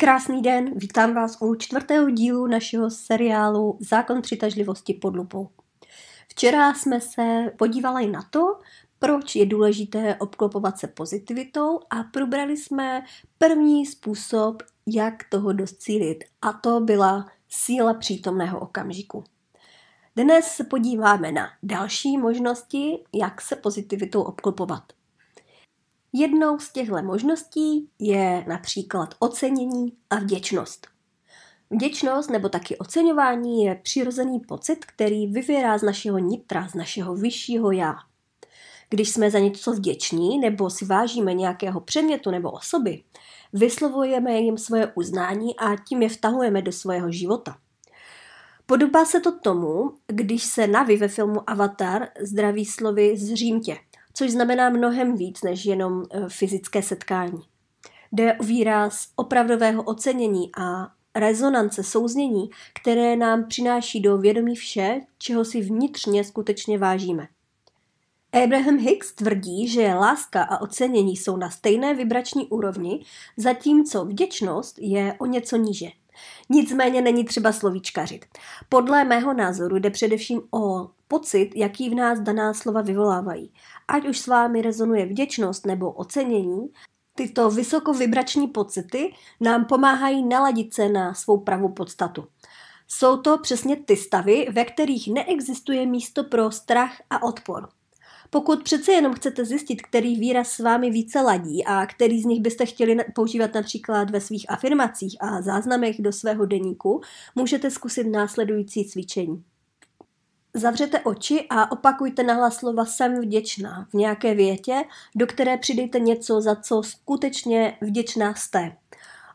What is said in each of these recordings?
Krásný den, vítám vás u čtvrtého dílu našeho seriálu Zákon přitažlivosti pod lupou. Včera jsme se podívali na to, proč je důležité obklopovat se pozitivitou a probrali jsme první způsob, jak toho docílit, a to byla síla přítomného okamžiku. Dnes se podíváme na další možnosti, jak se pozitivitou obklopovat. Jednou z těchto možností je například ocenění a vděčnost. Vděčnost nebo taky oceňování je přirozený pocit, který vyvěrá z našeho nitra, z našeho vyššího já. Když jsme za něco vděční nebo si vážíme nějakého předmětu nebo osoby, vyslovujeme jim svoje uznání a tím je vtahujeme do svého života. Podobá se to tomu, když se Navi ve filmu Avatar zdraví slovy zřím tě – což znamená mnohem víc než jenom eh, fyzické setkání. Jde o výraz opravdového ocenění a rezonance souznění, které nám přináší do vědomí vše, čeho si vnitřně skutečně vážíme. Abraham Hicks tvrdí, že láska a ocenění jsou na stejné vibrační úrovni, zatímco vděčnost je o něco níže. Nicméně není třeba slovíčkařit. Podle mého názoru jde především o pocit, jaký v nás daná slova vyvolávají. Ať už s vámi rezonuje vděčnost nebo ocenění, tyto vysokovibrační pocity nám pomáhají naladit se na svou pravou podstatu. Jsou to přesně ty stavy, ve kterých neexistuje místo pro strach a odpor. Pokud přece jenom chcete zjistit, který výraz s vámi více ladí a který z nich byste chtěli používat například ve svých afirmacích a záznamech do svého deníku, můžete zkusit následující cvičení. Zavřete oči a opakujte nahlas slova jsem vděčná v nějaké větě, do které přidejte něco, za co skutečně vděčná jste.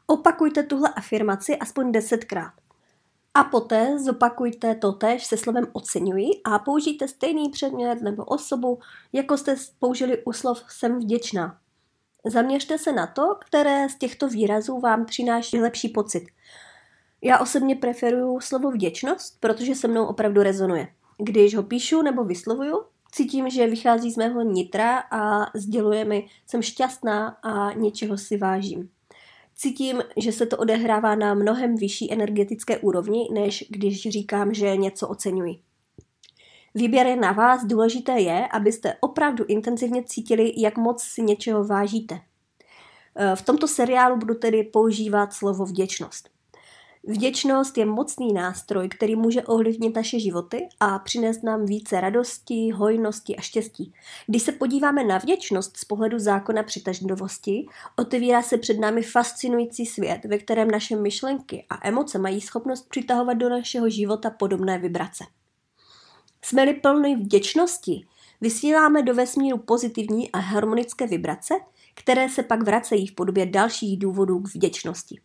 Opakujte tuhle afirmaci aspoň desetkrát. A poté zopakujte to tež se slovem oceňuji a použijte stejný předmět nebo osobu, jako jste použili u slov jsem vděčná. Zaměřte se na to, které z těchto výrazů vám přináší lepší pocit. Já osobně preferuju slovo vděčnost, protože se mnou opravdu rezonuje. Když ho píšu nebo vyslovuju, cítím, že vychází z mého nitra a sděluje mi, jsem šťastná a něčeho si vážím. Cítím, že se to odehrává na mnohem vyšší energetické úrovni, než když říkám, že něco oceňuji. Výběr je na vás, důležité je, abyste opravdu intenzivně cítili, jak moc si něčeho vážíte. V tomto seriálu budu tedy používat slovo vděčnost. Vděčnost je mocný nástroj, který může ovlivnit naše životy a přinést nám více radosti, hojnosti a štěstí. Když se podíváme na vděčnost z pohledu zákona přitažlivosti, otevírá se před námi fascinující svět, ve kterém naše myšlenky a emoce mají schopnost přitahovat do našeho života podobné vibrace. Jsme-li plný vděčnosti, vysíláme do vesmíru pozitivní a harmonické vibrace, které se pak vracejí v podobě dalších důvodů k vděčnosti.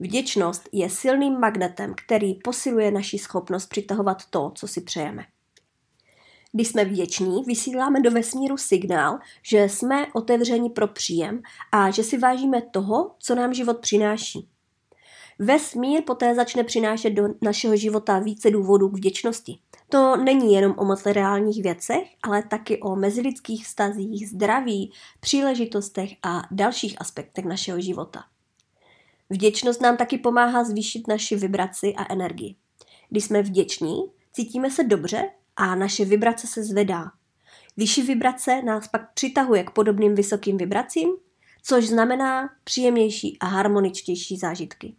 Vděčnost je silným magnetem, který posiluje naši schopnost přitahovat to, co si přejeme. Když jsme vděční, vysíláme do vesmíru signál, že jsme otevřeni pro příjem a že si vážíme toho, co nám život přináší. Vesmír poté začne přinášet do našeho života více důvodů k vděčnosti. To není jenom o materiálních věcech, ale taky o mezilidských vztazích, zdraví, příležitostech a dalších aspektech našeho života. Vděčnost nám taky pomáhá zvýšit naši vibraci a energii. Když jsme vděční, cítíme se dobře a naše vibrace se zvedá. Vyšší vibrace nás pak přitahuje k podobným vysokým vibracím, což znamená příjemnější a harmoničtější zážitky.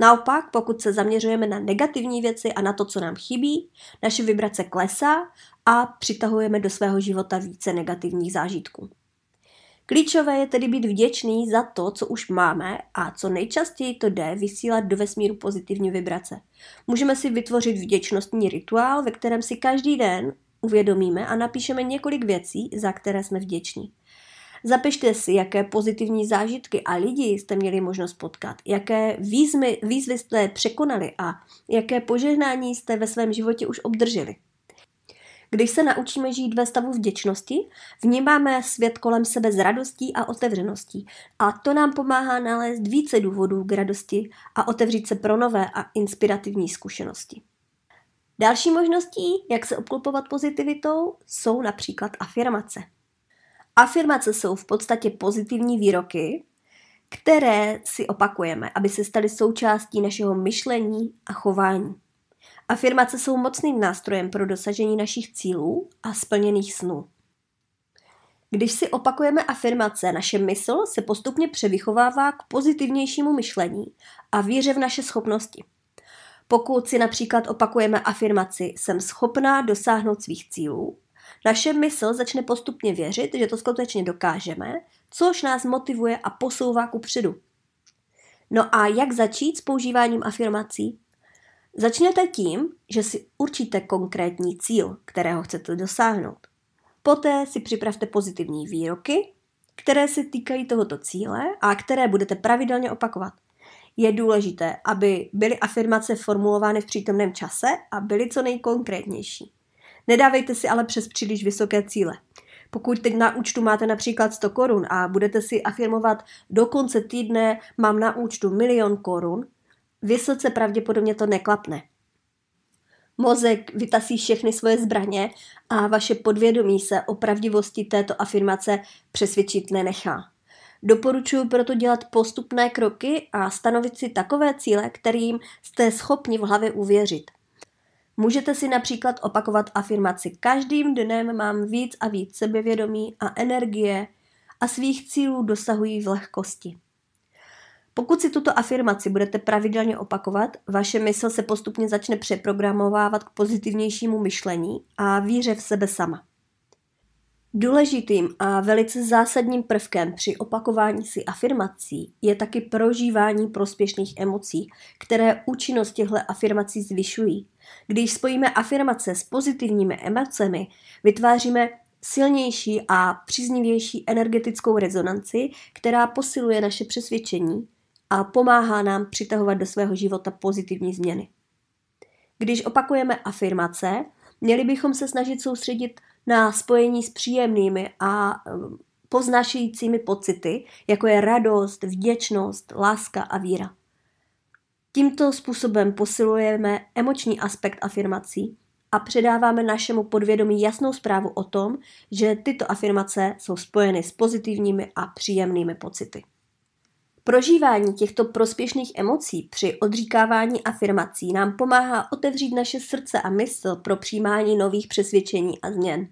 Naopak, pokud se zaměřujeme na negativní věci a na to, co nám chybí, naše vibrace klesá a přitahujeme do svého života více negativních zážitků. Klíčové je tedy být vděčný za to, co už máme a co nejčastěji to jde vysílat do vesmíru pozitivní vibrace. Můžeme si vytvořit vděčnostní rituál, ve kterém si každý den uvědomíme a napíšeme několik věcí, za které jsme vděční. Zapište si, jaké pozitivní zážitky a lidi jste měli možnost potkat, jaké výzvy, výzvy jste překonali a jaké požehnání jste ve svém životě už obdrželi. Když se naučíme žít ve stavu vděčnosti, vnímáme svět kolem sebe s radostí a otevřeností. A to nám pomáhá nalézt více důvodů k radosti a otevřít se pro nové a inspirativní zkušenosti. Další možností, jak se obklopovat pozitivitou, jsou například afirmace. Afirmace jsou v podstatě pozitivní výroky, které si opakujeme, aby se staly součástí našeho myšlení a chování. Afirmace jsou mocným nástrojem pro dosažení našich cílů a splněných snů. Když si opakujeme afirmace, naše mysl se postupně převychovává k pozitivnějšímu myšlení a víře v naše schopnosti. Pokud si například opakujeme afirmaci jsem schopná dosáhnout svých cílů, naše mysl začne postupně věřit, že to skutečně dokážeme, což nás motivuje a posouvá ku předu. No a jak začít s používáním afirmací? Začněte tím, že si určíte konkrétní cíl, kterého chcete dosáhnout. Poté si připravte pozitivní výroky, které se týkají tohoto cíle a které budete pravidelně opakovat. Je důležité, aby byly afirmace formulovány v přítomném čase a byly co nejkonkrétnější. Nedávejte si ale přes příliš vysoké cíle. Pokud teď na účtu máte například 100 korun a budete si afirmovat do konce týdne mám na účtu milion korun, vysoce pravděpodobně to neklapne. Mozek vytasí všechny svoje zbraně a vaše podvědomí se o pravdivosti této afirmace přesvědčit nenechá. Doporučuji proto dělat postupné kroky a stanovit si takové cíle, kterým jste schopni v hlavě uvěřit. Můžete si například opakovat afirmaci každým dnem mám víc a víc sebevědomí a energie a svých cílů dosahují v lehkosti. Pokud si tuto afirmaci budete pravidelně opakovat, vaše mysl se postupně začne přeprogramovávat k pozitivnějšímu myšlení a víře v sebe sama. Důležitým a velice zásadním prvkem při opakování si afirmací je taky prožívání prospěšných emocí, které účinnost těchto afirmací zvyšují. Když spojíme afirmace s pozitivními emocemi, vytváříme silnější a příznivější energetickou rezonanci, která posiluje naše přesvědčení a pomáhá nám přitahovat do svého života pozitivní změny. Když opakujeme afirmace, měli bychom se snažit soustředit na spojení s příjemnými a um, poznášejícími pocity, jako je radost, vděčnost, láska a víra. Tímto způsobem posilujeme emoční aspekt afirmací a předáváme našemu podvědomí jasnou zprávu o tom, že tyto afirmace jsou spojeny s pozitivními a příjemnými pocity. Prožívání těchto prospěšných emocí při odříkávání afirmací nám pomáhá otevřít naše srdce a mysl pro přijímání nových přesvědčení a změn.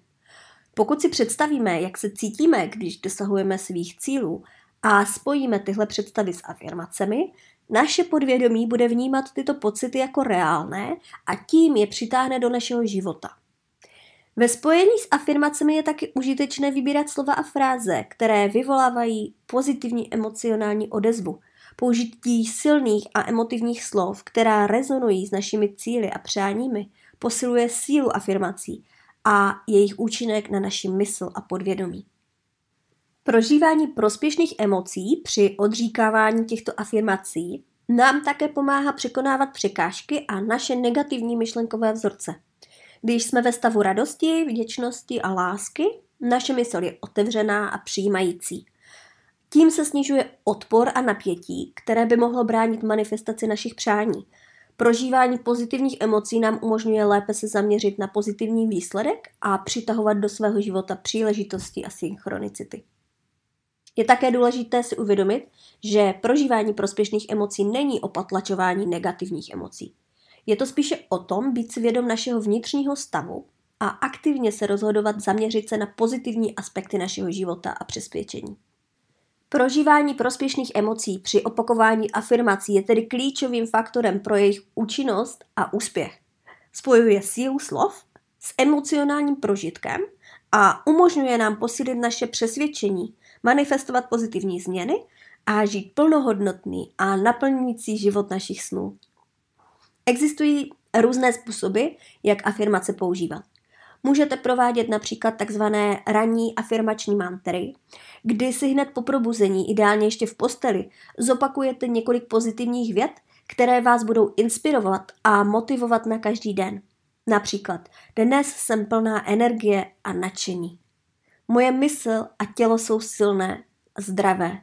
Pokud si představíme, jak se cítíme, když dosahujeme svých cílů a spojíme tyhle představy s afirmacemi, naše podvědomí bude vnímat tyto pocity jako reálné a tím je přitáhne do našeho života. Ve spojení s afirmacemi je taky užitečné vybírat slova a fráze, které vyvolávají pozitivní emocionální odezvu. Použití silných a emotivních slov, která rezonují s našimi cíly a přáními, posiluje sílu afirmací a jejich účinek na naši mysl a podvědomí. Prožívání prospěšných emocí při odříkávání těchto afirmací nám také pomáhá překonávat překážky a naše negativní myšlenkové vzorce. Když jsme ve stavu radosti, vděčnosti a lásky, naše mysl je otevřená a přijímající. Tím se snižuje odpor a napětí, které by mohlo bránit manifestaci našich přání. Prožívání pozitivních emocí nám umožňuje lépe se zaměřit na pozitivní výsledek a přitahovat do svého života příležitosti a synchronicity. Je také důležité si uvědomit, že prožívání prospěšných emocí není o potlačování negativních emocí. Je to spíše o tom být svědom našeho vnitřního stavu a aktivně se rozhodovat zaměřit se na pozitivní aspekty našeho života a přesvědčení. Prožívání prospěšných emocí při opakování afirmací je tedy klíčovým faktorem pro jejich účinnost a úspěch. Spojuje sílu slov s emocionálním prožitkem a umožňuje nám posílit naše přesvědčení, manifestovat pozitivní změny a žít plnohodnotný a naplňující život našich snů. Existují různé způsoby, jak afirmace používat. Můžete provádět například takzvané ranní afirmační mantry, kdy si hned po probuzení, ideálně ještě v posteli, zopakujete několik pozitivních vět, které vás budou inspirovat a motivovat na každý den. Například, dnes jsem plná energie a nadšení. Moje mysl a tělo jsou silné zdravé.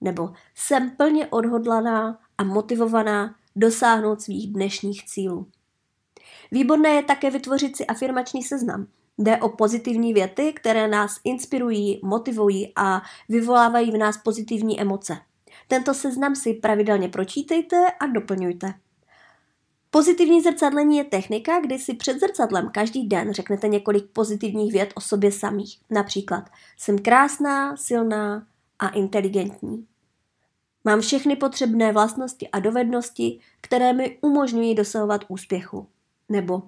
Nebo jsem plně odhodlaná a motivovaná dosáhnout svých dnešních cílů. Výborné je také vytvořit si afirmační seznam. Jde o pozitivní věty, které nás inspirují, motivují a vyvolávají v nás pozitivní emoce. Tento seznam si pravidelně pročítejte a doplňujte. Pozitivní zrcadlení je technika, kdy si před zrcadlem každý den řeknete několik pozitivních vět o sobě samých. Například jsem krásná, silná a inteligentní. Mám všechny potřebné vlastnosti a dovednosti, které mi umožňují dosahovat úspěchu. Nebo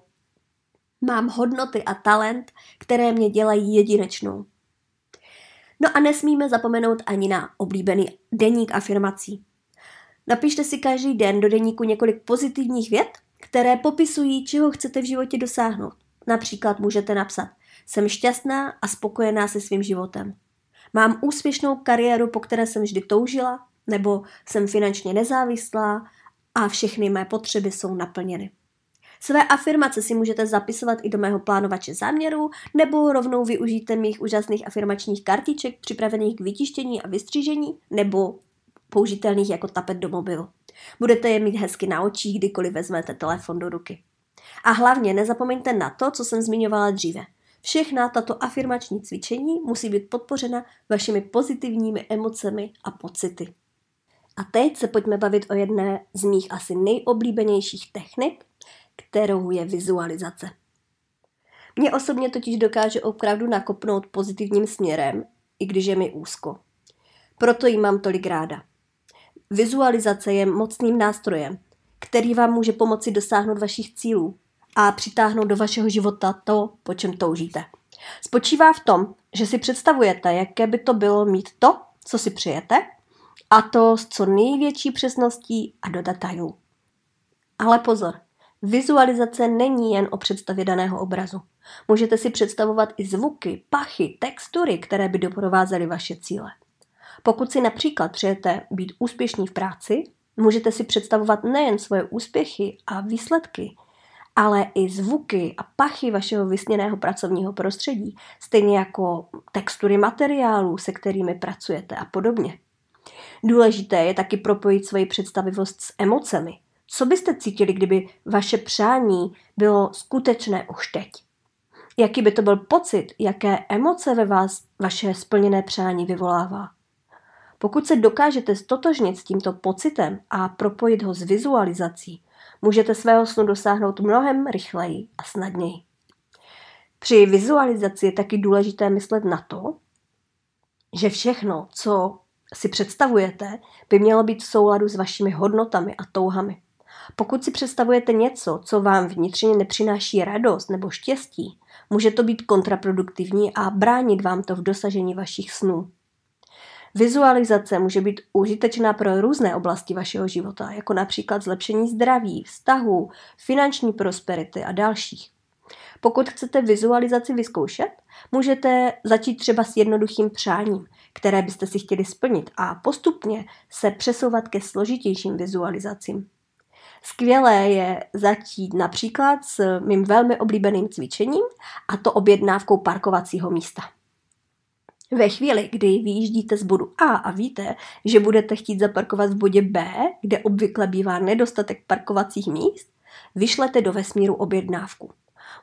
mám hodnoty a talent, které mě dělají jedinečnou. No a nesmíme zapomenout ani na oblíbený deník afirmací. Napište si každý den do deníku několik pozitivních vět, které popisují, čeho chcete v životě dosáhnout. Například můžete napsat Jsem šťastná a spokojená se svým životem. Mám úspěšnou kariéru, po které jsem vždy toužila, nebo jsem finančně nezávislá a všechny mé potřeby jsou naplněny. Své afirmace si můžete zapisovat i do mého plánovače záměrů, nebo rovnou využijte mých úžasných afirmačních kartiček připravených k vytištění a vystřížení, nebo použitelných jako tapet do mobilu. Budete je mít hezky na očích, kdykoliv vezmete telefon do ruky. A hlavně nezapomeňte na to, co jsem zmiňovala dříve. Všechna tato afirmační cvičení musí být podpořena vašimi pozitivními emocemi a pocity. A teď se pojďme bavit o jedné z mých asi nejoblíbenějších technik, kterou je vizualizace. Mě osobně totiž dokáže opravdu nakopnout pozitivním směrem, i když je mi úzko. Proto ji mám tolik ráda. Vizualizace je mocným nástrojem, který vám může pomoci dosáhnout vašich cílů a přitáhnout do vašeho života to, po čem toužíte. Spočívá v tom, že si představujete, jaké by to bylo mít to, co si přijete, a to s co největší přesností a do detailů. Ale pozor, vizualizace není jen o představě daného obrazu. Můžete si představovat i zvuky, pachy, textury, které by doprovázely vaše cíle. Pokud si například přejete být úspěšní v práci, můžete si představovat nejen svoje úspěchy a výsledky, ale i zvuky a pachy vašeho vysněného pracovního prostředí, stejně jako textury materiálů, se kterými pracujete a podobně. Důležité je taky propojit svoji představivost s emocemi. Co byste cítili, kdyby vaše přání bylo skutečné už teď? Jaký by to byl pocit, jaké emoce ve vás vaše splněné přání vyvolává? Pokud se dokážete stotožnit s tímto pocitem a propojit ho s vizualizací, můžete svého snu dosáhnout mnohem rychleji a snadněji. Při vizualizaci je taky důležité myslet na to, že všechno, co si představujete, by mělo být v souladu s vašimi hodnotami a touhami. Pokud si představujete něco, co vám vnitřně nepřináší radost nebo štěstí, může to být kontraproduktivní a bránit vám to v dosažení vašich snů. Vizualizace může být užitečná pro různé oblasti vašeho života, jako například zlepšení zdraví, vztahu, finanční prosperity a dalších. Pokud chcete vizualizaci vyzkoušet, můžete začít třeba s jednoduchým přáním, které byste si chtěli splnit a postupně se přesouvat ke složitějším vizualizacím. Skvělé je začít například s mým velmi oblíbeným cvičením a to objednávkou parkovacího místa. Ve chvíli, kdy vyjíždíte z bodu A a víte, že budete chtít zaparkovat v bodě B, kde obvykle bývá nedostatek parkovacích míst, vyšlete do vesmíru objednávku.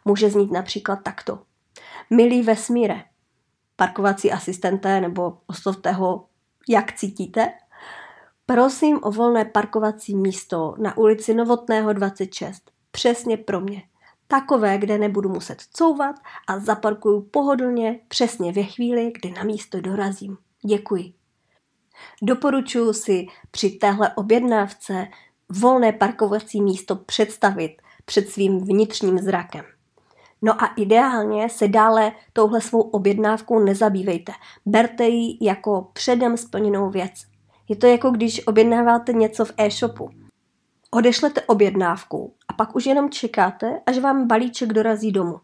Může znít například takto. Milý vesmíre, parkovací asistenté nebo oslovte ho, jak cítíte, prosím o volné parkovací místo na ulici Novotného 26, přesně pro mě. Takové, kde nebudu muset couvat a zaparkuju pohodlně přesně ve chvíli, kdy na místo dorazím. Děkuji. Doporučuji si při téhle objednávce volné parkovací místo představit před svým vnitřním zrakem. No a ideálně se dále touhle svou objednávkou nezabývejte. Berte ji jako předem splněnou věc. Je to jako když objednáváte něco v e-shopu. Odešlete objednávku a pak už jenom čekáte, až vám balíček dorazí domů.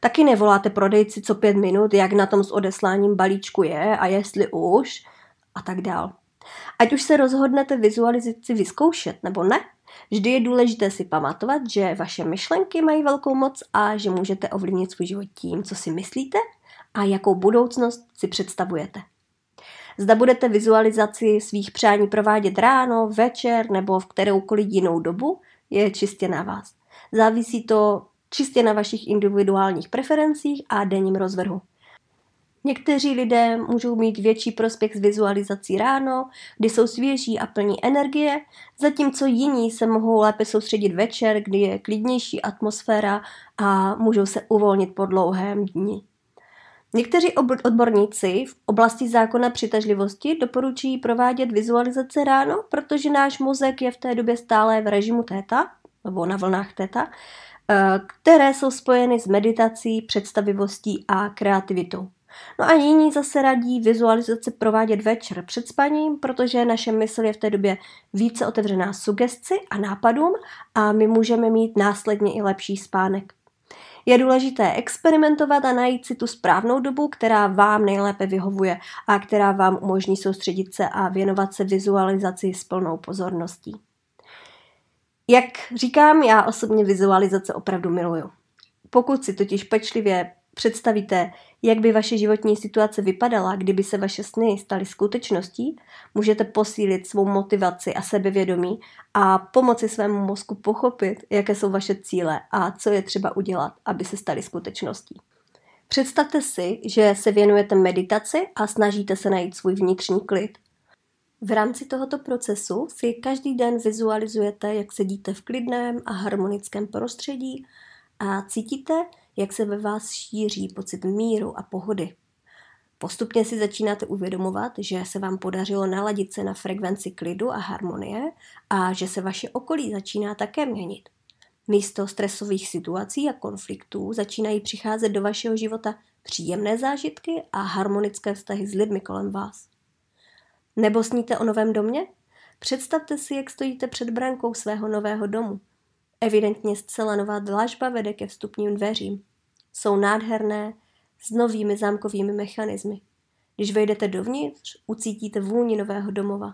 Taky nevoláte prodejci co pět minut, jak na tom s odesláním balíčku je a jestli už a tak dál. Ať už se rozhodnete vizualizaci vyzkoušet nebo ne, vždy je důležité si pamatovat, že vaše myšlenky mají velkou moc a že můžete ovlivnit svůj život tím, co si myslíte a jakou budoucnost si představujete. Zda budete vizualizaci svých přání provádět ráno, večer nebo v kteroukoliv jinou dobu, je čistě na vás. Závisí to čistě na vašich individuálních preferencích a denním rozvrhu. Někteří lidé můžou mít větší prospěch z vizualizací ráno, kdy jsou svěží a plní energie, zatímco jiní se mohou lépe soustředit večer, kdy je klidnější atmosféra a můžou se uvolnit po dlouhém dni. Někteří odborníci v oblasti zákona přitažlivosti doporučují provádět vizualizace ráno, protože náš mozek je v té době stále v režimu téta, nebo na vlnách téta, eh, které jsou spojeny s meditací, představivostí a kreativitou. No a jiní zase radí vizualizace provádět večer před spaním, protože naše mysl je v té době více otevřená sugesci a nápadům a my můžeme mít následně i lepší spánek. Je důležité experimentovat a najít si tu správnou dobu, která vám nejlépe vyhovuje a která vám umožní soustředit se a věnovat se vizualizaci s plnou pozorností. Jak říkám, já osobně vizualizace opravdu miluju. Pokud si totiž pečlivě představíte, jak by vaše životní situace vypadala, kdyby se vaše sny staly skutečností, můžete posílit svou motivaci a sebevědomí a pomoci svému mozku pochopit, jaké jsou vaše cíle a co je třeba udělat, aby se staly skutečností. Představte si, že se věnujete meditaci a snažíte se najít svůj vnitřní klid. V rámci tohoto procesu si každý den vizualizujete, jak sedíte v klidném a harmonickém prostředí a cítíte, jak se ve vás šíří pocit míru a pohody. Postupně si začínáte uvědomovat, že se vám podařilo naladit se na frekvenci klidu a harmonie a že se vaše okolí začíná také měnit. Místo stresových situací a konfliktů začínají přicházet do vašeho života příjemné zážitky a harmonické vztahy s lidmi kolem vás. Nebo sníte o novém domě? Představte si, jak stojíte před brankou svého nového domu. Evidentně zcela nová dlažba vede ke vstupním dveřím. Jsou nádherné, s novými zámkovými mechanismy. Když vejdete dovnitř, ucítíte vůni nového domova.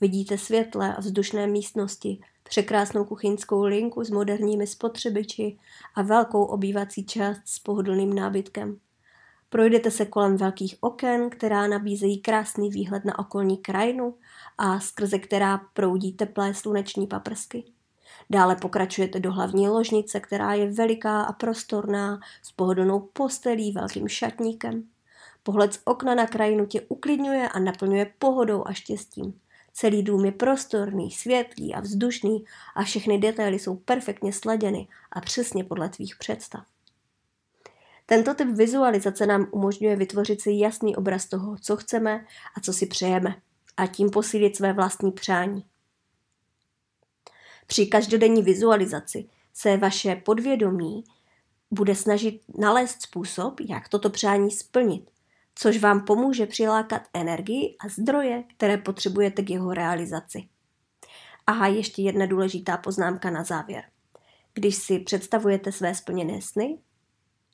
Vidíte světlé a vzdušné místnosti, překrásnou kuchyňskou linku s moderními spotřebiči a velkou obývací část s pohodlným nábytkem. Projdete se kolem velkých oken, která nabízejí krásný výhled na okolní krajinu a skrze která proudí teplé sluneční paprsky. Dále pokračujete do hlavní ložnice, která je veliká a prostorná, s pohodlnou postelí, velkým šatníkem. Pohled z okna na krajinu tě uklidňuje a naplňuje pohodou a štěstím. Celý dům je prostorný, světlý a vzdušný a všechny detaily jsou perfektně sladěny a přesně podle tvých představ. Tento typ vizualizace nám umožňuje vytvořit si jasný obraz toho, co chceme a co si přejeme a tím posílit své vlastní přání. Při každodenní vizualizaci se vaše podvědomí bude snažit nalézt způsob, jak toto přání splnit, což vám pomůže přilákat energii a zdroje, které potřebujete k jeho realizaci. Aha, ještě jedna důležitá poznámka na závěr. Když si představujete své splněné sny,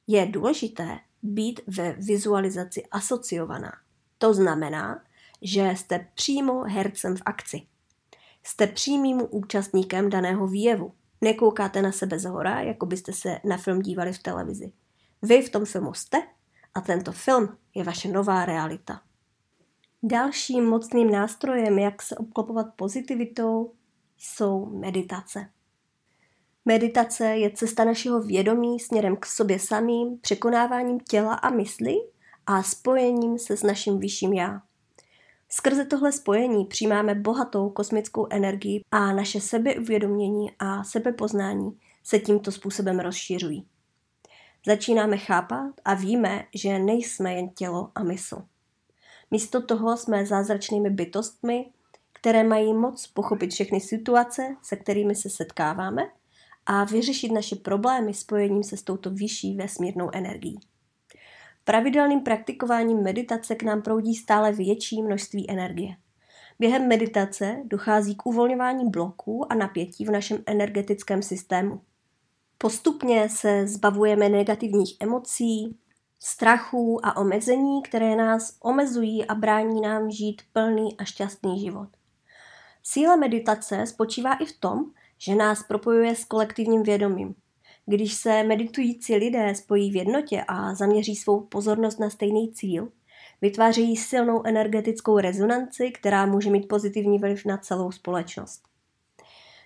je důležité být ve vizualizaci asociovaná. To znamená, že jste přímo hercem v akci. Jste přímým účastníkem daného výjevu. Nekoukáte na sebe zhora, jako byste se na film dívali v televizi. Vy v tom filmu jste a tento film je vaše nová realita. Dalším mocným nástrojem, jak se obklopovat pozitivitou, jsou meditace. Meditace je cesta našeho vědomí směrem k sobě samým, překonáváním těla a mysli a spojením se s naším vyšším já. Skrze tohle spojení přijímáme bohatou kosmickou energii a naše sebeuvědomění a sebepoznání se tímto způsobem rozšiřují. Začínáme chápat a víme, že nejsme jen tělo a mysl. Místo toho jsme zázračnými bytostmi, které mají moc pochopit všechny situace, se kterými se setkáváme a vyřešit naše problémy spojením se s touto vyšší vesmírnou energií. Pravidelným praktikováním meditace k nám proudí stále větší množství energie. Během meditace dochází k uvolňování bloků a napětí v našem energetickém systému. Postupně se zbavujeme negativních emocí, strachů a omezení, které nás omezují a brání nám žít plný a šťastný život. Síla meditace spočívá i v tom, že nás propojuje s kolektivním vědomím. Když se meditující lidé spojí v jednotě a zaměří svou pozornost na stejný cíl, vytvářejí silnou energetickou rezonanci, která může mít pozitivní vliv na celou společnost.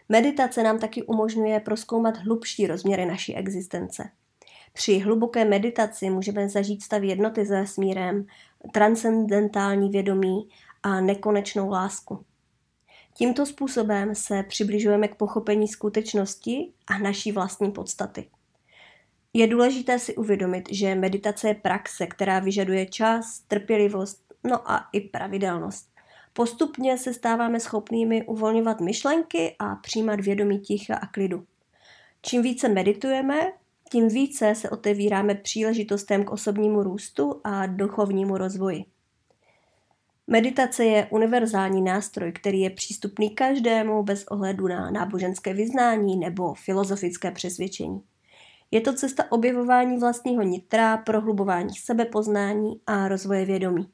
Meditace nám taky umožňuje proskoumat hlubší rozměry naší existence. Při hluboké meditaci můžeme zažít stav jednoty se smírem, transcendentální vědomí a nekonečnou lásku. Tímto způsobem se přibližujeme k pochopení skutečnosti a naší vlastní podstaty. Je důležité si uvědomit, že meditace je praxe, která vyžaduje čas, trpělivost, no a i pravidelnost. Postupně se stáváme schopnými uvolňovat myšlenky a přijímat vědomí ticha a klidu. Čím více meditujeme, tím více se otevíráme příležitostem k osobnímu růstu a duchovnímu rozvoji. Meditace je univerzální nástroj, který je přístupný každému bez ohledu na náboženské vyznání nebo filozofické přesvědčení. Je to cesta objevování vlastního nitra, prohlubování sebepoznání a rozvoje vědomí.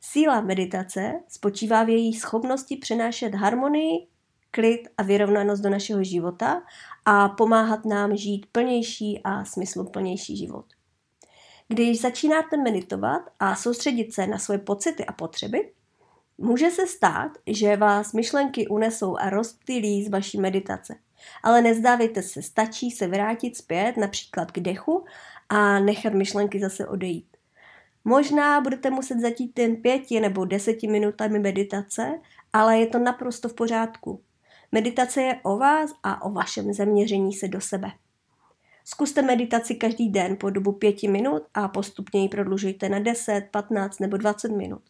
Síla meditace spočívá v její schopnosti přenášet harmonii, klid a vyrovnanost do našeho života a pomáhat nám žít plnější a smysluplnější život. Když začínáte meditovat a soustředit se na svoje pocity a potřeby, může se stát, že vás myšlenky unesou a rozptýlí z vaší meditace. Ale nezdávejte se, stačí se vrátit zpět například k dechu a nechat myšlenky zase odejít. Možná budete muset zatít jen pěti nebo deseti minutami meditace, ale je to naprosto v pořádku. Meditace je o vás a o vašem zaměření se do sebe. Zkuste meditaci každý den po dobu pěti minut a postupně ji prodlužujte na 10, 15 nebo 20 minut.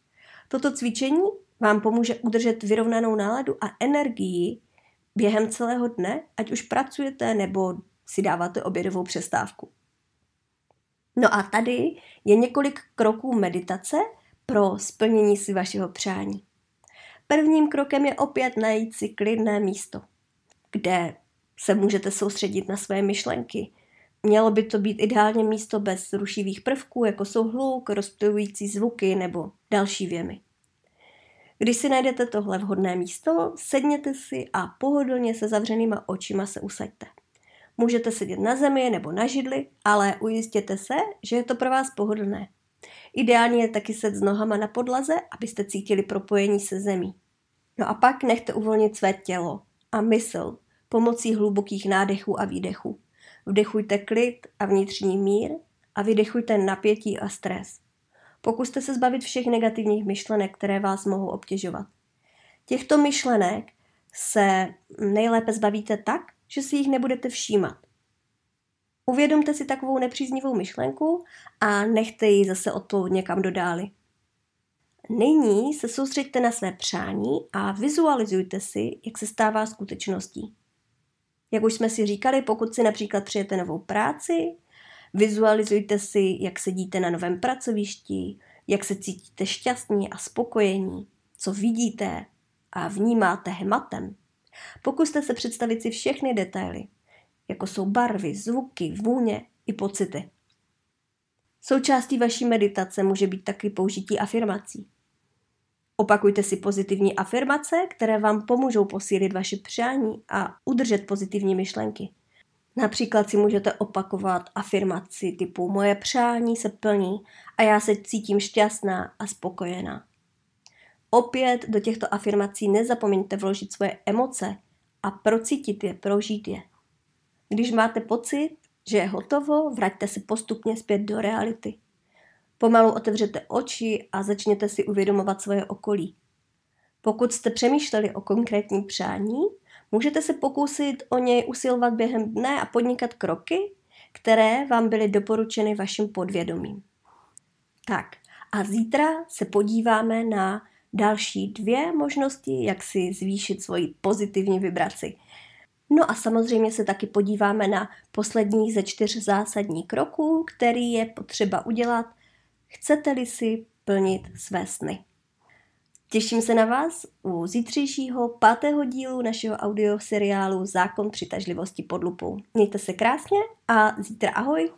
Toto cvičení vám pomůže udržet vyrovnanou náladu a energii během celého dne, ať už pracujete nebo si dáváte obědovou přestávku. No a tady je několik kroků meditace pro splnění si vašeho přání. Prvním krokem je opět najít si klidné místo, kde se můžete soustředit na své myšlenky. Mělo by to být ideálně místo bez rušivých prvků, jako jsou hluk, rozptilující zvuky nebo další věmy. Když si najdete tohle vhodné místo, sedněte si a pohodlně se zavřenýma očima se usaďte. Můžete sedět na zemi nebo na židli, ale ujistěte se, že je to pro vás pohodlné. Ideálně je taky set s nohama na podlaze, abyste cítili propojení se zemí. No a pak nechte uvolnit své tělo a mysl pomocí hlubokých nádechů a výdechů. Vdechujte klid a vnitřní mír a vydechujte napětí a stres. Pokuste se zbavit všech negativních myšlenek, které vás mohou obtěžovat. Těchto myšlenek se nejlépe zbavíte tak, že si jich nebudete všímat. Uvědomte si takovou nepříznivou myšlenku a nechte ji zase odpout někam do dály. Nyní se soustřeďte na své přání a vizualizujte si, jak se stává skutečností. Jak už jsme si říkali, pokud si například přijete novou práci, vizualizujte si, jak sedíte na novém pracovišti, jak se cítíte šťastní a spokojení, co vidíte a vnímáte hmatem. Pokuste se představit si všechny detaily, jako jsou barvy, zvuky, vůně i pocity. Součástí vaší meditace může být taky použití afirmací. Opakujte si pozitivní afirmace, které vám pomůžou posílit vaše přání a udržet pozitivní myšlenky. Například si můžete opakovat afirmaci typu moje přání se plní a já se cítím šťastná a spokojená. Opět do těchto afirmací nezapomeňte vložit svoje emoce a procítit je, prožít je. Když máte pocit, že je hotovo, vraťte se postupně zpět do reality. Pomalu otevřete oči a začněte si uvědomovat svoje okolí. Pokud jste přemýšleli o konkrétním přání, můžete se pokusit o něj usilovat během dne a podnikat kroky, které vám byly doporučeny vaším podvědomím. Tak a zítra se podíváme na další dvě možnosti, jak si zvýšit svoji pozitivní vibraci. No a samozřejmě se taky podíváme na poslední ze čtyř zásadní kroků, který je potřeba udělat, chcete-li si plnit své sny. Těším se na vás u zítřejšího pátého dílu našeho audioseriálu Zákon přitažlivosti pod lupou. Mějte se krásně a zítra ahoj!